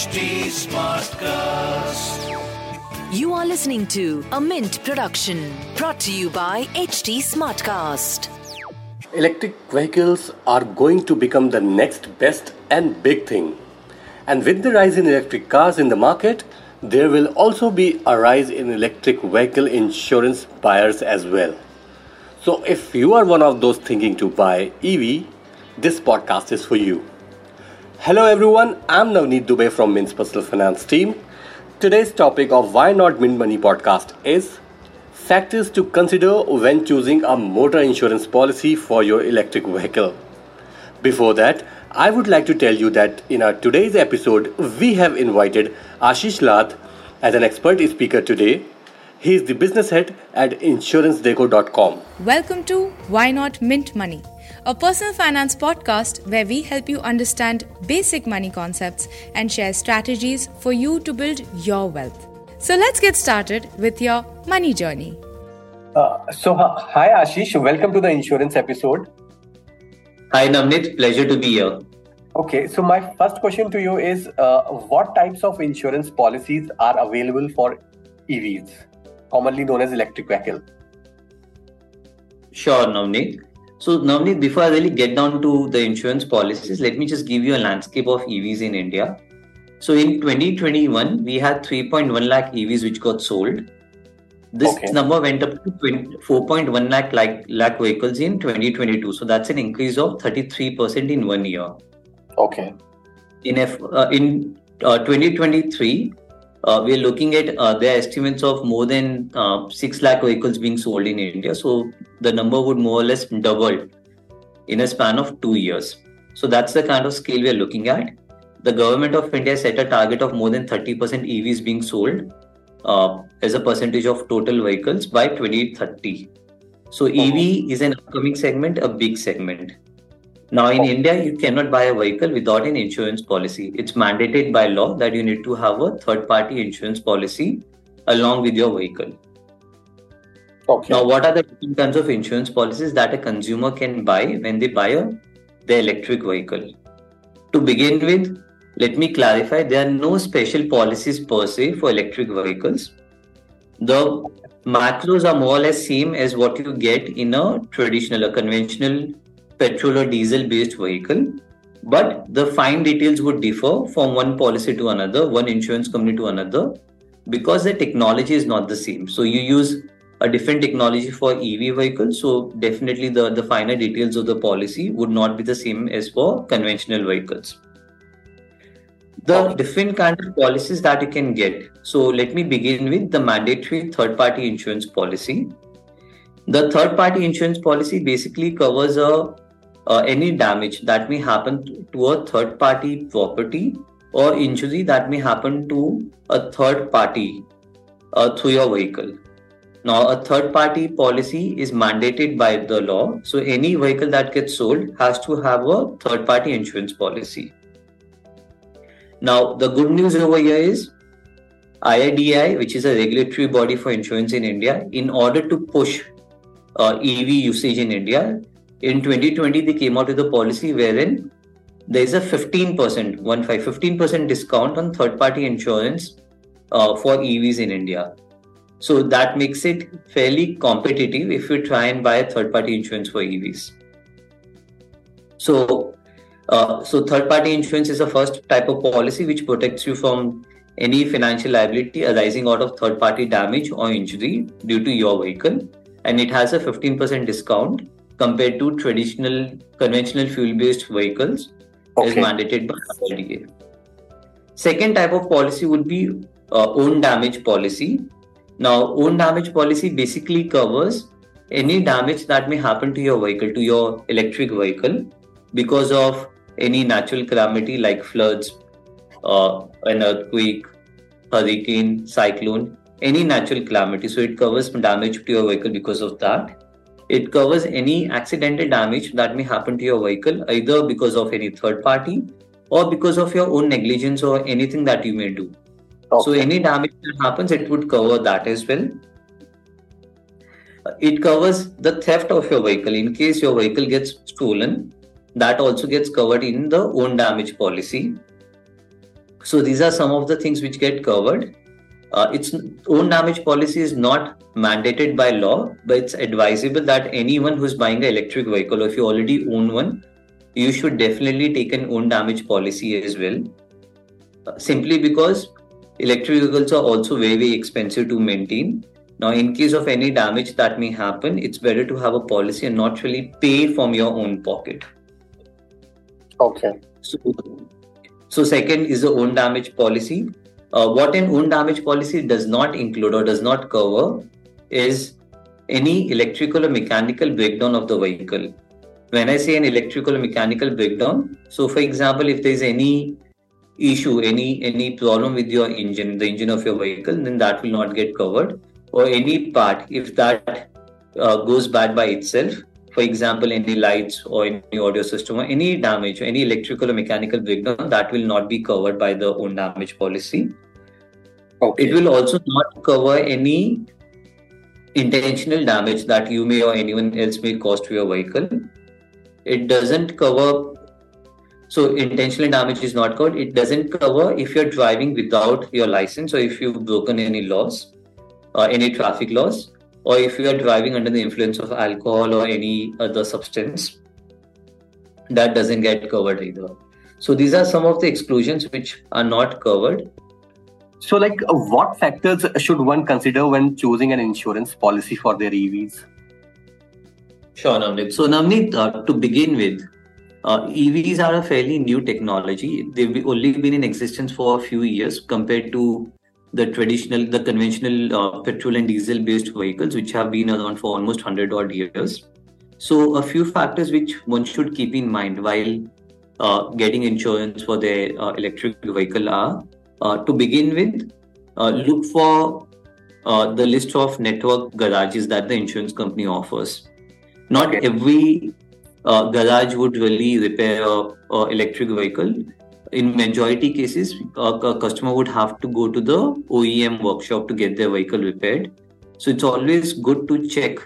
HT Smartcast. You are listening to a Mint production brought to you by HT Smartcast. Electric vehicles are going to become the next best and big thing. And with the rise in electric cars in the market, there will also be a rise in electric vehicle insurance buyers as well. So, if you are one of those thinking to buy EV, this podcast is for you. Hello everyone, I'm Navneet Dubey from Mint's personal finance team. Today's topic of Why Not Mint Money podcast is factors to consider when choosing a motor insurance policy for your electric vehicle. Before that, I would like to tell you that in our today's episode, we have invited Ashish Lath as an expert speaker today. He is the business head at insurancedekho.com. Welcome to Why Not Mint Money, a personal finance podcast where we help you understand basic money concepts and share strategies for you to build your wealth. So let's get started with your money journey. Uh, so, hi Ashish, welcome to the insurance episode. Hi Navneet, pleasure to be here. Okay, so my first question to you is uh, what types of insurance policies are available for EVs? commonly known as electric vehicle? Sure, Navneet. So, Navneet, before I really get down to the insurance policies, let me just give you a landscape of EVs in India. So, in 2021, we had 3.1 lakh EVs which got sold. This okay. number went up to 4.1 lakh, lakh lakh vehicles in 2022. So, that's an increase of 33% in one year. Okay. In F, uh, in uh, 2023, uh, we are looking at uh, their estimates of more than uh, 6 lakh vehicles being sold in India. So the number would more or less double in a span of two years. So that's the kind of scale we are looking at. The government of India set a target of more than 30% EVs being sold uh, as a percentage of total vehicles by 2030. So EV is an upcoming segment, a big segment. Now, in India, you cannot buy a vehicle without an insurance policy. It's mandated by law that you need to have a third party insurance policy along with your vehicle. Okay. Now, what are the different kinds of insurance policies that a consumer can buy when they buy a, the electric vehicle? To begin with, let me clarify there are no special policies per se for electric vehicles. The macros are more or less same as what you get in a traditional, a conventional petrol or diesel based vehicle but the fine details would differ from one policy to another one insurance company to another because the technology is not the same. So you use a different technology for ev vehicles so definitely the the finer details of the policy would not be the same as for conventional vehicles. The different kind of policies that you can get. So let me begin with the mandatory third party insurance policy. The third party insurance policy basically covers a uh, any damage that may happen to a third party property or injury that may happen to a third party uh, through your vehicle. Now, a third party policy is mandated by the law. So, any vehicle that gets sold has to have a third party insurance policy. Now, the good news over here is IRDAI, which is a regulatory body for insurance in India, in order to push uh, EV usage in India, in 2020 they came out with a policy wherein there is a 15% one five 15% discount on third party insurance uh, for evs in india. So that makes it fairly competitive if you try and buy a third party insurance for evs so uh, so third party insurance is the first type of policy which protects you from any financial liability arising out of third party damage or injury due to your vehicle. And it has a 15% discount compared to traditional conventional fuel based vehicles okay. is mandated by IRDA. Second type of policy would be uh, own damage policy. Now, own damage policy basically covers any damage that may happen to your vehicle, to your electric vehicle, because of any natural calamity like floods, uh, an earthquake, hurricane, cyclone, any natural calamity. So it covers damage to your vehicle because of that. It covers any accidental damage that may happen to your vehicle, either because of any third party or because of your own negligence or anything that you may do. Okay. So, any damage that happens, it would cover that as well. It covers the theft of your vehicle in case your vehicle gets stolen. That also gets covered in the own damage policy. So these are some of the things which get covered. Uh, its own damage policy is not mandated by law, but it's advisable that anyone who's buying an electric vehicle, or if you already own one, you should definitely take an own damage policy as well. Uh, simply because electric vehicles are also very, very expensive to maintain. Now, in case of any damage that may happen, it's better to have a policy and not really pay from your own pocket. Okay. So, so second is the own damage policy. Uh, what an own damage policy does not include or does not cover is any electrical or mechanical breakdown of the vehicle. When I say an electrical or mechanical breakdown, so for example, if there is any issue, any any problem with your engine, the engine of your vehicle, then that will not get covered. Or any part, if that uh, goes bad by itself, for example, any lights or any audio system or any damage, or any electrical or mechanical breakdown, that will not be covered by the own damage policy. Okay. It will also not cover any intentional damage that you may or anyone else may cause to your vehicle. It doesn't cover so intentional damage is not covered. It doesn't cover if you're driving without your license or if you've broken any laws, uh, any traffic laws, or if you are driving under the influence of alcohol or any other substance. That doesn't get covered either. So these are some of the exclusions which are not covered. So, like, uh, what factors should one consider when choosing an insurance policy for their EVs? Sure, Navneet. So, Navneet, uh, to begin with, uh, EVs are a fairly new technology. They've only been in existence for a few years compared to the traditional, the conventional uh, petrol and diesel based vehicles, which have been around for almost 100 odd years. So, a few factors which one should keep in mind while uh, getting insurance for their uh, electric vehicle are uh, to begin with, uh, look for uh, the list of network garages that the insurance company offers. Not every uh, garage would really repair a, a electric vehicle. In majority cases, a, a customer would have to go to the OEM workshop to get their vehicle repaired. So it's always good to check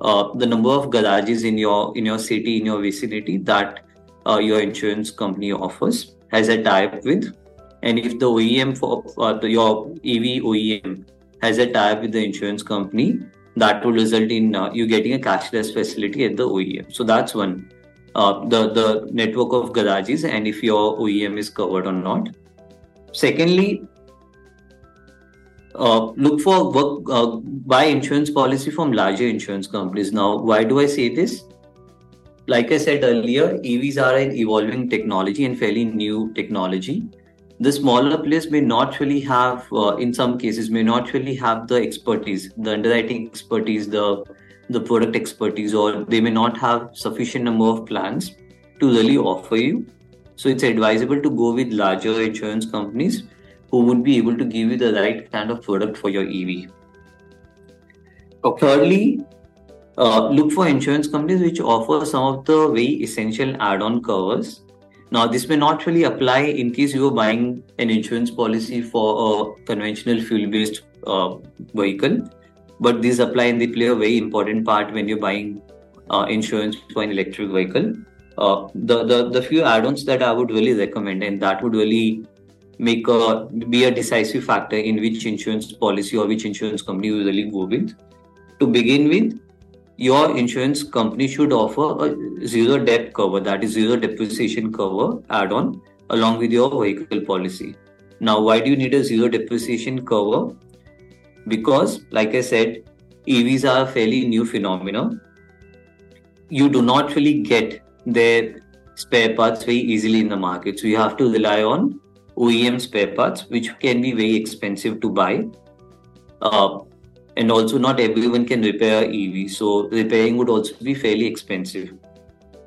uh, the number of garages in your in your city, in your vicinity that uh, your insurance company offers has a tie-up with, and if the OEM for uh, your EV OEM has a tie-up with the insurance company, that will result in uh, you getting a cashless facility at the OEM. So that's one. Uh, the the network of garages and if your OEM is covered or not. Secondly, uh, look for work uh, buy insurance policy from larger insurance companies. Now, why do I say this? Like I said earlier, EVs are an evolving technology and fairly new technology. The smaller players may not really have, uh, in some cases, may not really have the expertise, the underwriting expertise, the the product expertise, or they may not have sufficient number of plans to really offer you. So it's advisable to go with larger insurance companies who would be able to give you the right kind of product for your EV. Okay. Thirdly, uh, look for insurance companies which offer some of the very essential add-on covers. Now, this may not really apply in case you are buying an insurance policy for a conventional fuel-based uh, vehicle, but these apply and they play a very important part when you're buying uh, insurance for an electric vehicle. Uh, the, the the few add-ons that I would really recommend, and that would really make a be a decisive factor in which insurance policy or which insurance company you really go with. To begin with, your insurance company should offer a zero dep cover, that is zero depreciation cover add-on along with your vehicle policy. Now, why do you need a zero depreciation cover? Because, like I said, EVs are a fairly new phenomenon. You do not really get their spare parts very easily in the market. So you have to rely on OEM spare parts, which can be very expensive to buy. Uh, and also, not everyone can repair EV, so repairing would also be fairly expensive.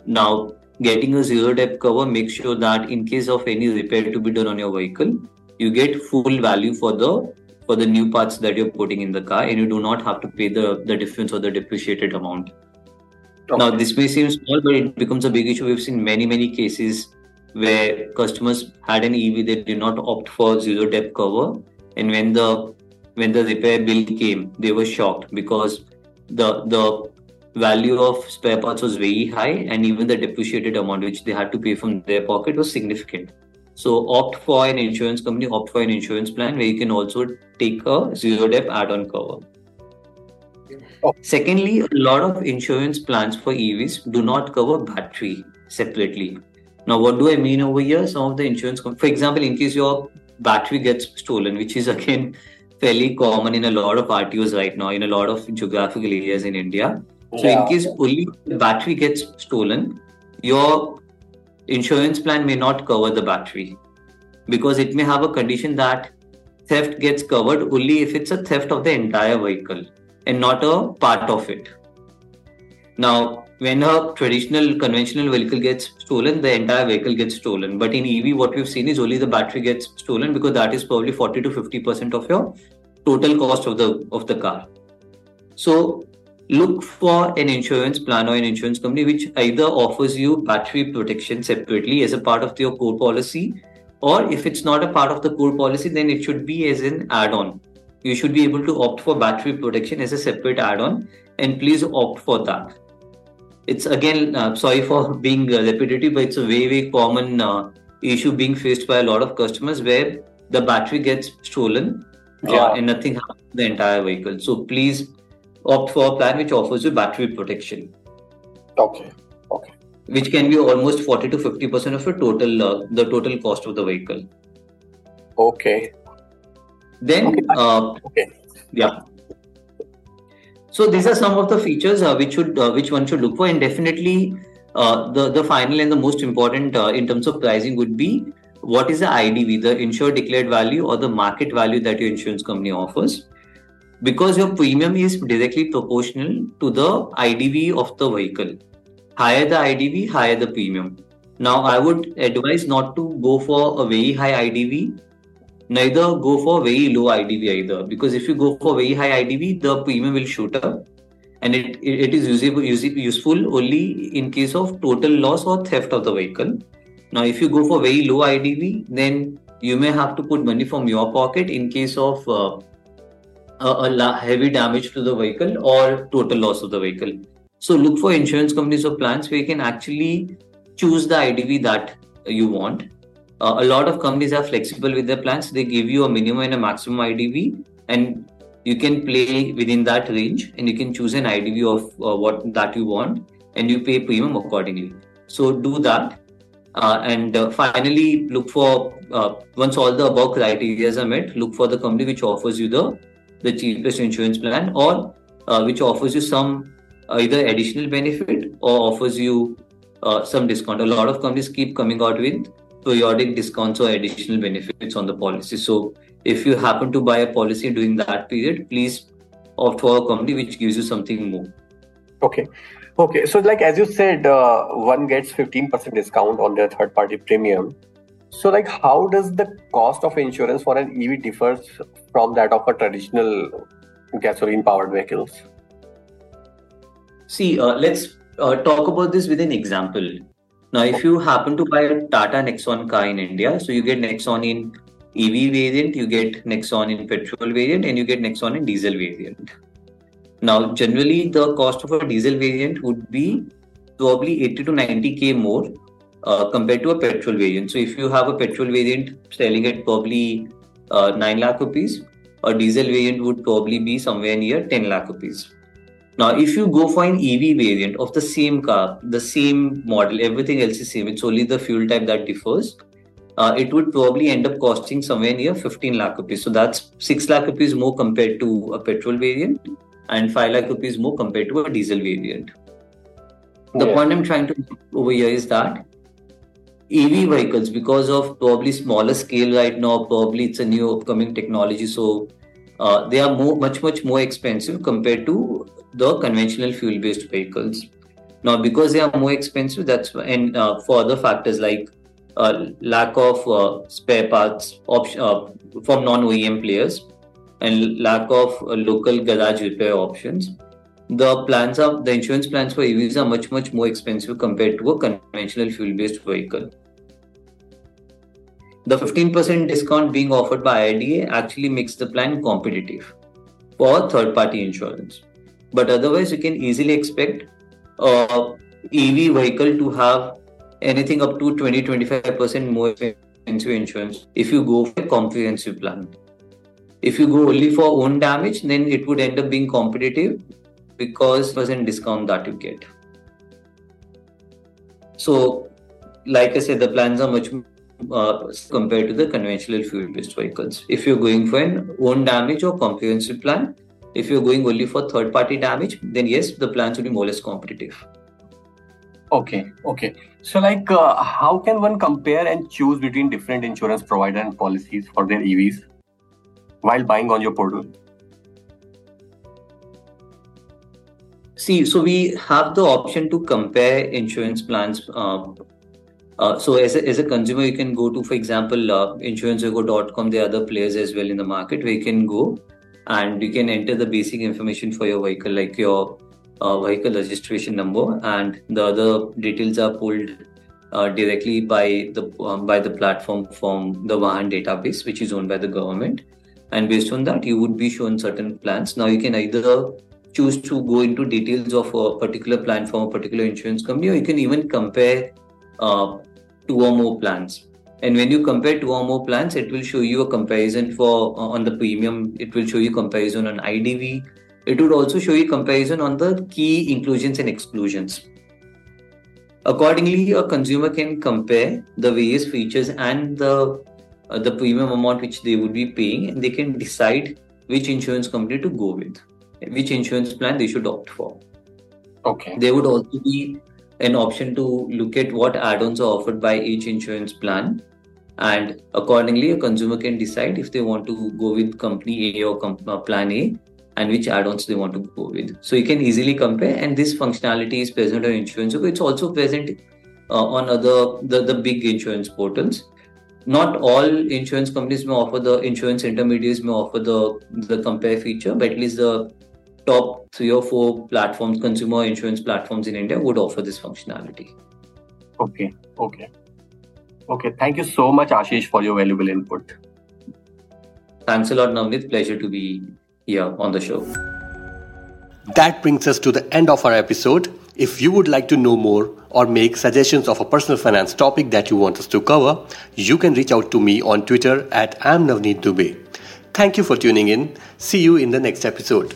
Now, getting a zero dep cover makes sure that in case of any repair to be done on your vehicle, you get full value for the for the new parts that you're putting in the car, and you do not have to pay the the difference or the depreciated amount. Now, this may seem small, but it becomes a big issue. We've seen many, many cases where customers had an EV, they did not opt for zero dep cover, and when the when the repair bill came, they were shocked because the the value of spare parts was very high, and even the depreciated amount which they had to pay from their pocket was significant. So opt for an insurance company, opt for an insurance plan where you can also take a zero dep add-on cover. Oh. Secondly, a lot of insurance plans for EVs do not cover battery separately. Now, what do I mean over here? Some of the insurance, for example, in case your battery gets stolen, which is again fairly common in a lot of RTOs right now, in a lot of geographical areas in India. So, yeah. in case only the battery gets stolen, your insurance plan may not cover the battery because it may have a condition that theft gets covered only if it's a theft of the entire vehicle and not a part of it. Now, when a traditional conventional vehicle gets stolen, the entire vehicle gets stolen. But in EV, what we've seen is only the battery gets stolen because that is probably 40 to 50 percent of your total cost of the of the car. So look for an insurance plan or an insurance company which either offers you battery protection separately as a part of your core policy, or if it's not a part of the core policy, then it should be as an add-on. You should be able to opt for battery protection as a separate add-on, and please opt for that it's again uh, sorry for being uh, repetitive but it's a very very common uh, issue being faced by a lot of customers where the battery gets stolen uh, yeah. and nothing happens to the entire vehicle so please opt for a plan which offers you battery protection. Okay. Okay. Which can be almost 40 to 50 percent of your total uh, the total cost of the vehicle. Okay. Then okay, uh, okay. yeah. So these are some of the features uh, which should uh, which one should look for, and definitely uh, the the final and the most important uh, in terms of pricing would be what is the IDV, the insured declared value or the market value that your insurance company offers, because your premium is directly proportional to the IDV of the vehicle. Higher the IDV, higher the premium. Now, I would advise not to go for a very high IDV neither go for very low IDV either because if you go for very high IDV, the premium will shoot up and it, it is usable, useful only in case of total loss or theft of the vehicle. Now, if you go for very low IDV, then you may have to put money from your pocket in case of uh, a, a heavy damage to the vehicle or total loss of the vehicle. So look for insurance companies or plans where you can actually choose the IDV that you want uh, a lot of companies are flexible with their plans. They give you a minimum and a maximum IDV, and you can play within that range, and you can choose an IDV of uh, what that you want, and you pay premium accordingly. So do that, uh, and uh, finally look for uh, once all the above criteria are met, look for the company which offers you the the cheapest insurance plan or uh, which offers you some either additional benefit or offers you some discount. A lot of companies keep coming out with periodic discounts or additional benefits on the policy. So if you happen to buy a policy during that period, please opt for a company which gives you something more. Okay. Okay. So like as you said, uh, one gets 15% discount on their third party premium. So like how does the cost of insurance for an EV differs from that of a traditional gasoline powered vehicles? See, uh, let's uh, talk about this with an example. Now, if you happen to buy a Tata Nexon car in India, so you get Nexon in EV variant, you get Nexon in petrol variant, and you get Nexon in diesel variant. Now, generally, the cost of a diesel variant would be probably 80 to 90k more uh, compared to a petrol variant. So, if you have a petrol variant selling at probably uh, 9 lakh rupees, a diesel variant would probably be somewhere near 10 lakh rupees. Now, if you go for an EV variant of the same car, the same model, everything else is same. It's only the fuel type that differs. Uh, it would probably end up costing somewhere near 15 lakh rupees. So that's 6 lakh rupees more compared to a petrol variant and 5 lakh rupees more compared to a diesel variant. The yeah. point I'm trying to over here is that EV vehicles, because of probably smaller scale right now, probably it's a new upcoming technology, so uh, they are more, much much more expensive compared to the conventional fuel based vehicles. Now, because they are more expensive, that's and uh, for other factors like uh, lack of uh, spare parts op- uh, from non OEM players and lack of uh, local garage repair options, the plans are the insurance plans for EVs are much much more expensive compared to a conventional fuel based vehicle. The 15% discount being offered by IRDA actually makes the plan competitive for third party insurance. But otherwise, you can easily expect a EV vehicle to have anything up to 20 25% more comprehensive insurance if you go for a comprehensive plan. If you go only for own damage, then it would end up being competitive because percent discount that you get. So, like I said, the plans are much uh, compared to the conventional fuel-based vehicles. If you're going for an own damage or comprehensive plan, if you're going only for third-party damage, then yes, the plans will be more or less competitive. Okay, okay. So, like, uh, how can one compare and choose between different insurance provider and policies for their EVs while buying on your portal? See, so we have the option to compare insurance plans. Uh, uh, so as a, as a consumer, you can go to, for example, uh, insurancedekho.com. There are other players as well in the market where you can go and you can enter the basic information for your vehicle, like your uh, vehicle registration number, and the other details are pulled uh, directly by the um, by the platform from the Vahan database, which is owned by the government. And based on that, you would be shown certain plans. Now you can either choose to go into details of a particular plan from a particular insurance company, or you can even compare uh, two or more plans. And when you compare two or more plans, it will show you a comparison for uh, on the premium. It will show you comparison on IDV. It would also show you comparison on the key inclusions and exclusions. Accordingly, a consumer can compare the various features and the uh, the premium amount which they would be paying, and they can decide which insurance company to go with which insurance plan they should opt for. Okay. There would also be an option to look at what add-ons are offered by each insurance plan and accordingly a consumer can decide if they want to go with company A or com- uh, plan A and which add-ons they want to go with. So you can easily compare and this functionality is present on insurance. It's also present uh, on other the, the big insurance portals not all insurance companies may offer the insurance intermediaries may offer the the compare feature but at least the top three or four platforms, consumer insurance platforms in India would offer this functionality. Okay, okay. Okay, thank you so much, Ashish, for your valuable input. Thanks a lot, Navneet. Pleasure to be here on the show. That brings us to the end of our episode. If you would like to know more or make suggestions of a personal finance topic that you want us to cover, you can reach out to me on Twitter at amnavneet Dubey. Thank you for tuning in. See you in the next episode.